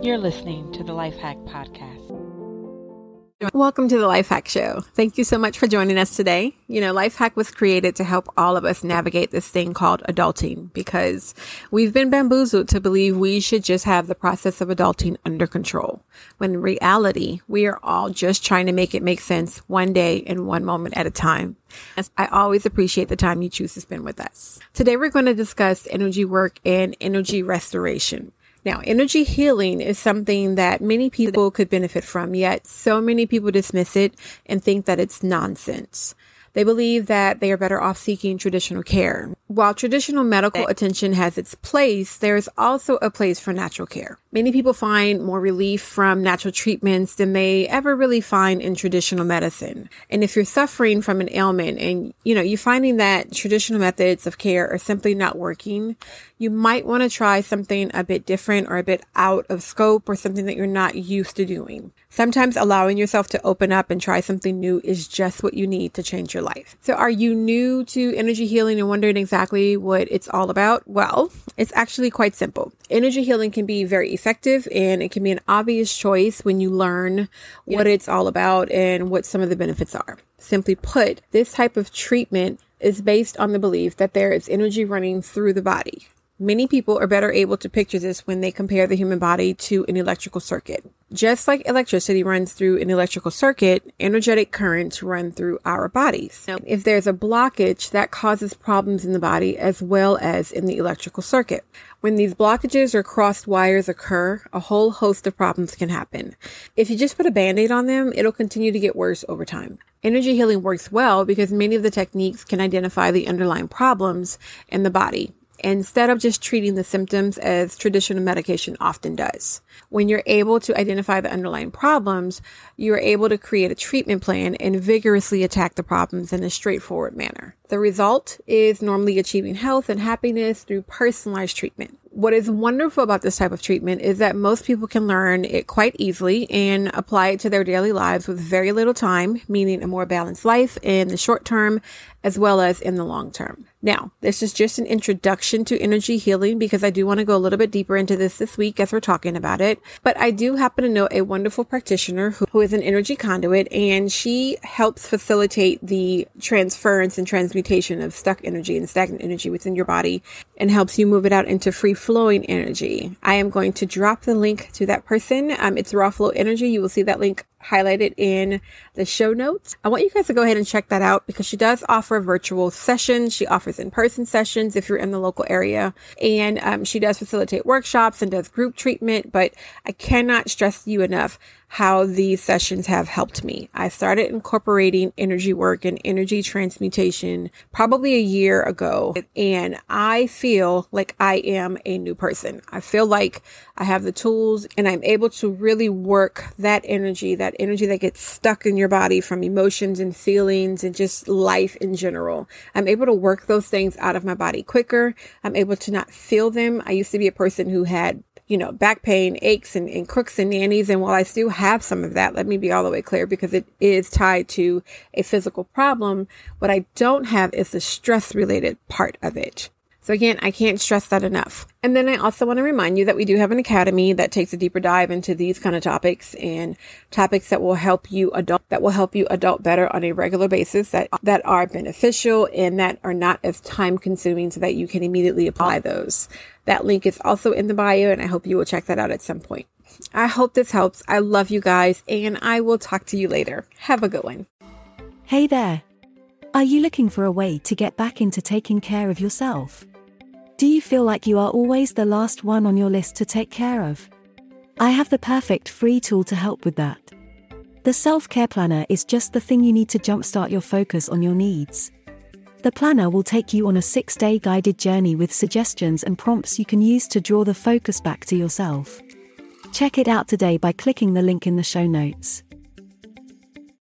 You're listening to the LIFEHAC Podcast. Welcome to the LIFEHAC Show. Thank you so much for joining us today. You know, LIFEHAC was created to help all of us navigate this thing called adulting because we've been bamboozled to believe we should just have the process of adulting under control. When in reality, we are all just trying to make it make sense one day and one moment at a time. I always appreciate the time you choose to spend with us. Today, we're going to discuss energy work and energy restoration. Now, energy healing is something that many people could benefit from, yet so many people dismiss it and think that it's nonsense. They believe that they are better off seeking traditional care. While traditional medical attention has its place, there is also a place for natural care. Many people find more relief from natural treatments than they ever really find in traditional medicine. And if you're suffering from an ailment and, you know, you're finding that traditional methods of care are simply not working, you might want to try something a bit different or a bit out of scope or something that you're not used to doing. Sometimes allowing yourself to open up and try something new is just what you need to change your life. So are you new to energy healing and wondering exactly what it's all about? Well, it's actually quite simple. Energy healing can be very effective and it can be an obvious choice when you learn what it's all about and what some of the benefits are. Simply put, this type of treatment is based on the belief that there is energy running through the body. Many people are better able to picture this when they compare the human body to an electrical circuit. Just like electricity runs through an electrical circuit, energetic currents run through our bodies. Now, if there's a blockage, that causes problems in the body as well as in the electrical circuit. When these blockages or crossed wires occur, a whole host of problems can happen. If you just put a band-aid on them, it'll continue to get worse over time. Energy healing works well because many of the techniques can identify the underlying problems in the body instead of just treating the symptoms as traditional medication often does. When you're able to identify the underlying problems, you're able to create a treatment plan and vigorously attack the problems in a straightforward manner. The result is normally achieving health and happiness through personalized treatment. What is wonderful about this type of treatment is that most people can learn it quite easily and apply it to their daily lives with very little time, meaning a more balanced life in the short term as well as in the long term. Now, this is just an introduction to energy healing because I do want to go a little bit deeper into this this week as we're talking about it. But I do happen to know a wonderful practitioner who, who is an energy conduit and she helps facilitate the transference and transmutation of stuck energy and stagnant energy within your body and helps you move it out into free flowing energy. I am going to drop the link to that person. Um, it's Raw Flow Energy. You will see that link highlighted in the show notes. I want you guys to go ahead and check that out because she does offer virtual sessions. She offers in-person sessions if you're in the local area and um, she does facilitate workshops and does group treatment, but I cannot stress you enough how these sessions have helped me. I started incorporating energy work and energy transmutation probably a year ago, and I feel like I am a new person. I feel like I have the tools and I'm able to really work that energy, that energy that gets stuck in your body from emotions and feelings and just life in general. I'm able to work those things out of my body quicker. I'm able to not feel them. I used to be a person who had you know, back pain, aches and, and crooks and nannies. And while I still have some of that, let me be all the way clear because it is tied to a physical problem. What I don't have is the stress related part of it. So again, I can't stress that enough. And then I also want to remind you that we do have an academy that takes a deeper dive into these kind of topics and topics that will help you adult, that will help you adult better on a regular basis that, that are beneficial and that are not as time consuming so that you can immediately apply those. That link is also in the bio and I hope you will check that out at some point. I hope this helps. I love you guys and I will talk to you later. Have a good one. Hey there. Are you looking for a way to get back into taking care of yourself? Do you feel like you are always the last one on your list to take care of? I have the perfect free tool to help with that. The Self Care Planner is just the thing you need to jumpstart your focus on your needs. The planner will take you on a six day guided journey with suggestions and prompts you can use to draw the focus back to yourself. Check it out today by clicking the link in the show notes.